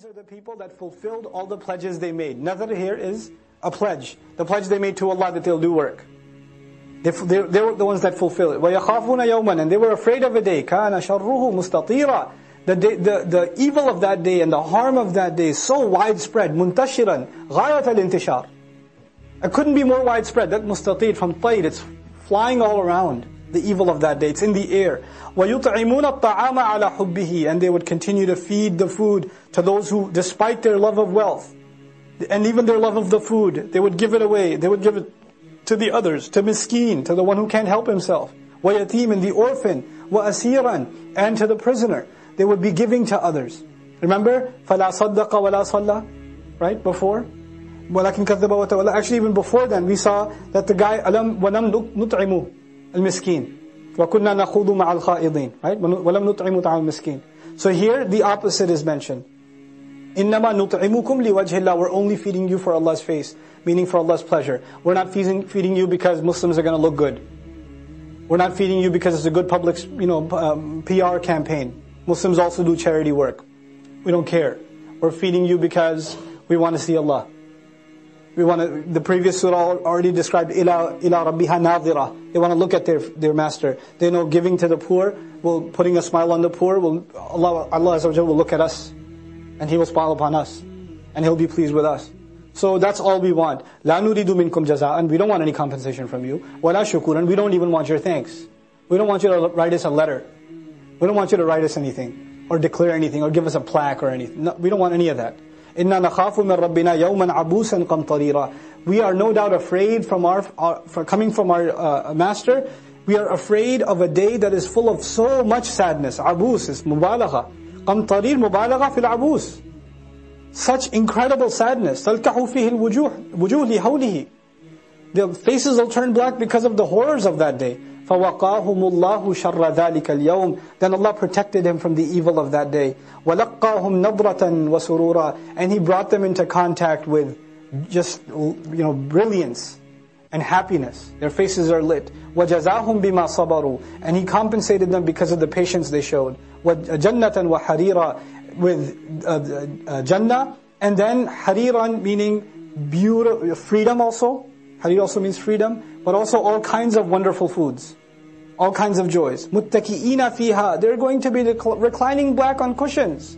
These are the people that fulfilled all the pledges they made. Nazar here is a pledge. The pledge they made to Allah that they'll do work. They, they, they were the ones that fulfill it. وَيَخَافُونَ يَوْمًا And they were afraid of a day. كَانَ شَرُّهُ مُسْتَطِيرًا the, day, the, the evil of that day and the harm of that day is so widespread. منتشرا غاية الانتشار. It couldn't be more widespread. That mustatir from tayr, it's flying all around. The evil of that day, it's in the air. وَيُطْعِمُونَ الطَّعَامَ عَلَى حُبِّهِ And they would continue to feed the food to those who, despite their love of wealth, and even their love of the food, they would give it away. They would give it to the others, to miskin, to the one who can't help himself. وَيَتِيمٍ The orphan. وَأَسِيرًا And to the prisoner. They would be giving to others. Remember? فَلَا صَدَّقَ وَلَا صَلَّى Right? Before? وَلَكِنْ كَذَّبَ وَتَوَلَّى Actually even before then, we saw that the guy, أَلَمْ وَلَمْ نُطْعِمُ الْمِسْكِينَ وَكُنَّا نَخُوضُ مَعَ الْخَائِضِينَ Right? وَلَمْ نُطْعِمُ تَعَ الْمِسْكِينَ So here, the opposite is mentioned. إِنَّمَا نُطْعِمُكُمْ لِوَجْهِ اللَّهِ We're only feeding you for Allah's face, meaning for Allah's pleasure. We're not feeding, feeding you because Muslims are going to look good. We're not feeding you because it's a good public, you know, um, PR campaign. Muslims also do charity work. We don't care. We're feeding you because we want to see Allah. We want to, the previous surah already described ila ila rabbiha nadira. They want to look at their their master. They know giving to the poor, will putting a smile on the poor, will Allah Allah will look at us, and He will smile upon us, and He'll be pleased with us. So that's all we want. La nuridu minkum jaza'an. We don't want any compensation from you. Wala shukuran. We don't even want your thanks. We don't want you to write us a letter. We don't want you to write us anything, or declare anything, or give us a plaque or anything. No, we don't want any of that. إِنَّا نَخَافُ مِنْ رَبِّنَا يَوْمًا عَبُوسًا قَمْطَرِيرًا We are no doubt afraid from our, our from coming from our uh, master, we are afraid of a day that is full of so much sadness. Abus is mubalagha. قمطرير مبالغة في العبوس. Such incredible sadness. تلكح فيه الوجوه وجوه لهوله. The faces will turn black because of the horrors of that day. فَوَقَاهُمُ اللَّهُ شَرَّ ذَلِكَ الْيَوْمِ Then Allah protected him from the evil of that day. وَلَقَّاهُمْ نَضْرَةً وَسُرُورًا And He brought them into contact with just, you know, brilliance and happiness. Their faces are lit. وَجَزَاهُمْ بِمَا صَبَرُوا And He compensated them because of the patience they showed. وَجَنَّةً وَحَرِيرًا With uh, uh, Jannah, and then hariran meaning beauty, freedom also. Harir also means freedom, but also all kinds of wonderful foods all kinds of joys. Muttaki'ina fiha. They're going to be reclining back on cushions.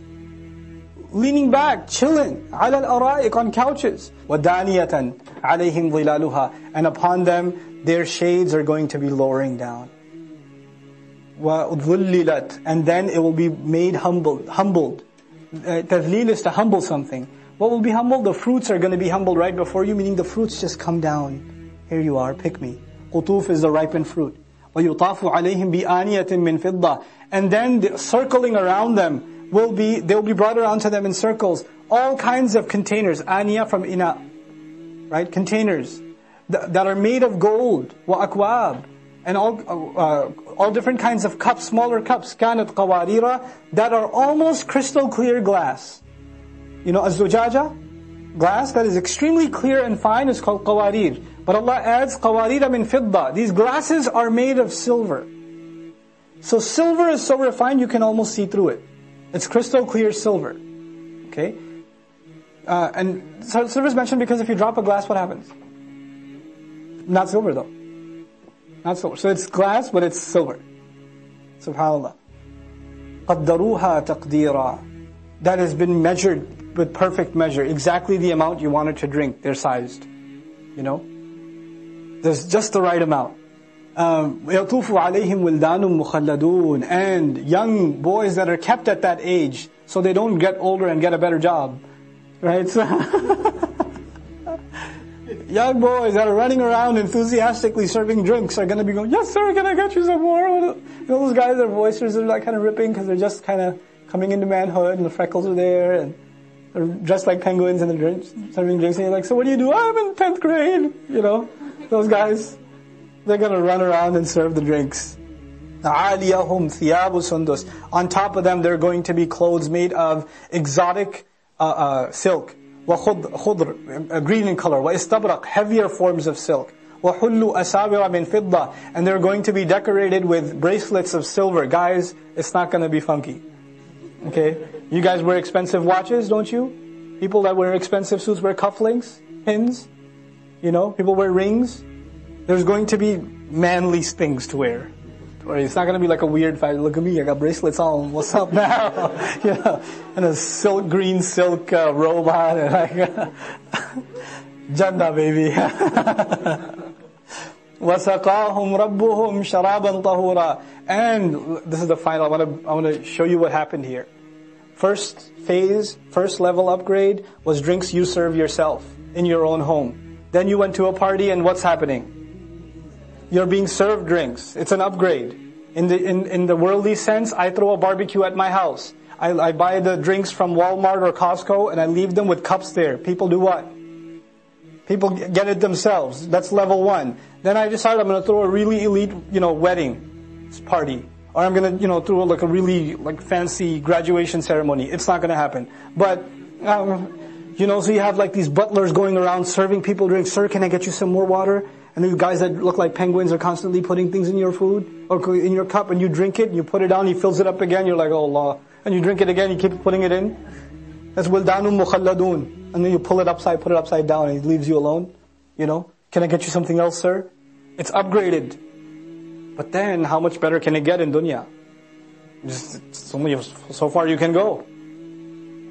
Leaning back, chilling. Ala al-ara'ik on couches. وَدَانِيَةً عَلَيْهِمْ ظِلَالُهَا And upon them, their shades are going to be lowering down. وَذُلِّلَتْ And then it will be made humbled. humbled. Uh, tadlil is to humble something. What will be humbled? The fruits are going to be humbled right before you, meaning the fruits just come down. Here you are, pick me. Qutuf is the ripened fruit. وَيُطَافُ عَلَيْهِمْ بِآنِيَةٍ مِّن فِضَّةٍ And then the circling around them will be, they will be brought around to them in circles. All kinds of containers. Aniya from ina. Right? Containers. That, that are made of gold. وَأَكْوَابٍ and all, uh, uh all different kinds of cups, smaller cups, kanat qawarira, that are almost crystal clear glass. You know, الزجاجة? Glass that is extremely clear and fine is called qawarir. But Allah adds, qawarira min fidda. These glasses are made of silver. So silver is so refined you can almost see through it. It's crystal clear silver. Okay? Uh, and silver is mentioned because if you drop a glass, what happens? Not silver though. Not silver. So it's glass, but it's silver. Subhanallah. قَدَّرُوهَا تَقْدِيرًا That has been measured with perfect measure. Exactly the amount you wanted to drink. They're sized. You know? There's just the right amount. Um, يَطُوفُ عَلَيْهِمْ وِلْدَانٌ مُخَلَّدُونَ And young boys that are kept at that age, so they don't get older and get a better job. Right? So young boys that are running around enthusiastically serving drinks are going to be going, yes sir, can I get you some more? You know, those guys, their voices are like kind of ripping because they're just kind of coming into manhood and the freckles are there and they're dressed like penguins and they're serving drinks and you're like, so what do you do? I'm in 10th grade, you know. Those guys, they're gonna run around and serve the drinks. عَالِيَهُمْ ثِيَابُ سُنْدُسٍ On top of them, there are going to be clothes made of exotic uh, uh, silk. وَخُضْر, uh, green in color. وَإِسْتَبْرَقْ, heavier forms of silk. وَحُلُّ أَسَابِرَ مِنْ فِضَّةٍ And they're going to be decorated with bracelets of silver. Guys, it's not going to be funky. Okay? You guys wear expensive watches, don't you? People that wear expensive suits wear cufflinks, pins. You know, people wear rings. There's going to be manly things to wear. Or it's not going to be like a weird fight. Look at me, I got bracelets on. What's up now? you know, and a silk green silk uh, robe on, and like Jannah, baby. وَسَقَاهُمْ رَبُّهُمْ شَرَابًا طَهُورًا And this is the final, I want to, I want to show you what happened here. First phase, first level upgrade was drinks you serve yourself in your own home. Then you went to a party and what's happening? You're being served drinks. It's an upgrade. In the, in, in the worldly sense, I throw a barbecue at my house. I, I buy the drinks from Walmart or Costco and I leave them with cups there. People do what? People get it themselves. That's level one. Then I decide I'm going to throw a really elite, you know, wedding party. Or I'm going to, you know, throw like a really like fancy graduation ceremony. It's not going to happen. But, um, you know, so you have like these butlers going around serving people drinks. Sir, can I get you some more water? And the guys that look like penguins are constantly putting things in your food or in your cup and you drink it, and you put it down, he fills it up again, you're like, oh Allah. And you drink it again, you keep putting it in. That's wildanun mukhalladun. And then you pull it upside, put it upside down, and he leaves you alone. You know? Can I get you something else, sir? It's upgraded. But then, how much better can it get in dunya? Just, it's only so far you can go.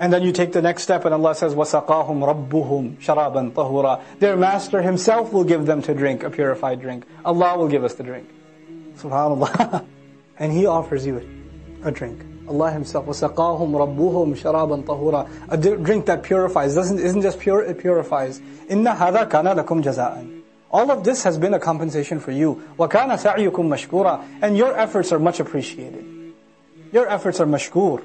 And then you take the next step and Allah says, وَسَقَاهُمْ رَبُّهُمْ شَرَابًا طَهُورًا Their master himself will give them to drink, a purified drink. Allah will give us the drink. SubhanAllah. and He offers you a drink. Allah Himself, وَسَقَاهُمْ رَبُّهُمْ شَرَابًا طَهُورًا A drink that purifies, doesn't, isn't just pure, it purifies. إِنَّ هَذَا كَانَ لَكُمْ جَزَاءً All of this has been a compensation for you. وَكَانَ سَعْيُكُمْ مَشْكُورًا And your efforts are much appreciated. Your efforts are mashkur.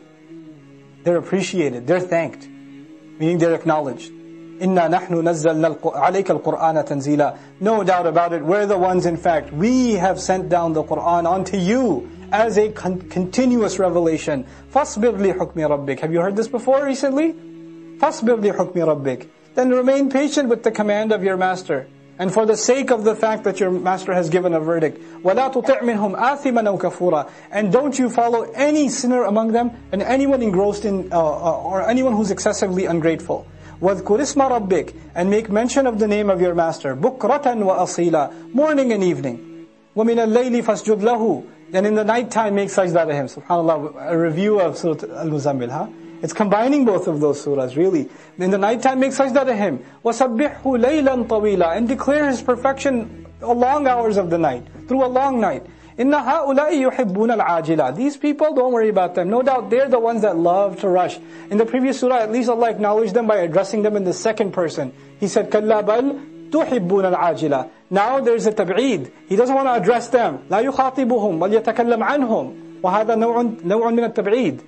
They're appreciated, they're thanked, meaning they're acknowledged. إِنَّا نَحْنُ نَزَّلْنَا عَلَيْكَ الْقُرْآنَ تَنزِيلًا No doubt about it, we're the ones in fact, we have sent down the Qur'an onto you as a con- continuous revelation. فَاصْبِرْ لِحُكْمِ رَبِّكَ Have you heard this before recently? فَاصْبِرْ لِحُكْمِ رَبِّكَ Then remain patient with the command of your master. And for the sake of the fact that your master has given a verdict, وَلَا تُطِعْ مِنْهُمْ آثِمًا أَوْ كَفُورًا And don't you follow any sinner among them, and anyone engrossed in, uh, uh, or anyone who's excessively ungrateful. وَاذْكُرِ اسْمَ رَبِّكَ And make mention of the name of your master, بُكْرَةً وَأَصِيلًا Morning and evening. وَمِنَ اللَّيْلِ فَاسْجُدْ لَهُ And in the night time make sajda to him. SubhanAllah, a review of Surah Al-Muzammil, huh? It's combining both of those surahs, really. In the night time, make sajda to Him. وَسَبِّحْهُ لَيْلًا طَوِيلًا And declare His perfection a long hours of the night, through a long night. إِنَّ هَؤُلَاءِ يُحِبُّونَ الْعَاجِلَةِ These people, don't worry about them. No doubt they're the ones that love to rush. In the previous surah, at least Allah acknowledged them by addressing them in the second person. He said, كَلَّا بَلْ تُحِبُّونَ الْعَاجِلَةِ Now there's a tab'id. He doesn't want to address them. لَا يُخَاطِبُهُم بَلْ يَتَكَلَّمْ عَنْهُم وهذا نوع, نوع من التبعيد.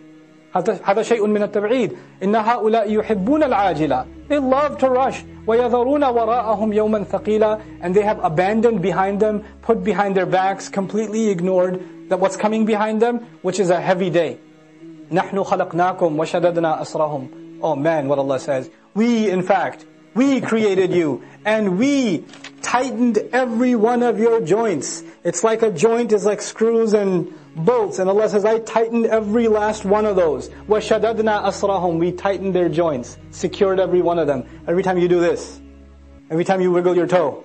هذا شيء من التبعيد إن هؤلاء يحبون العاجلة They love to rush ويذرون وراءهم يوما ثقيلا And they have abandoned behind them, put behind their backs, completely ignored that what's coming behind them, which is a heavy day. نحن خلقناكم وشددنا أسرهم Oh man, what Allah says. We, in fact, we created you and we tightened every one of your joints. It's like a joint is like screws and bolts. And Allah says, I tightened every last one of those. وَشَدَدْنَا أَسْرَهُمْ We tightened their joints, secured every one of them. Every time you do this, every time you wiggle your toe,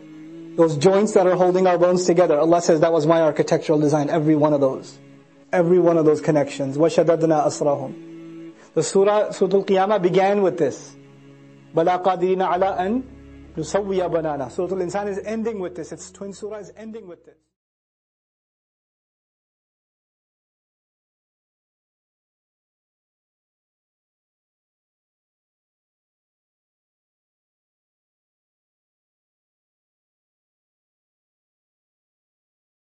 those joints that are holding our bones together, Allah says that was my architectural design, every one of those. Every one of those connections. وَشَدَدْنَا أَسْرَهُمْ The surah, Surah Al-Qiyamah began with this. بَلَا قَادِرِينَ عَلَىٰ أَن نُسَوِّيَ بَنَانَا Surah Al-Insan is ending with this. Its twin surah is ending with this.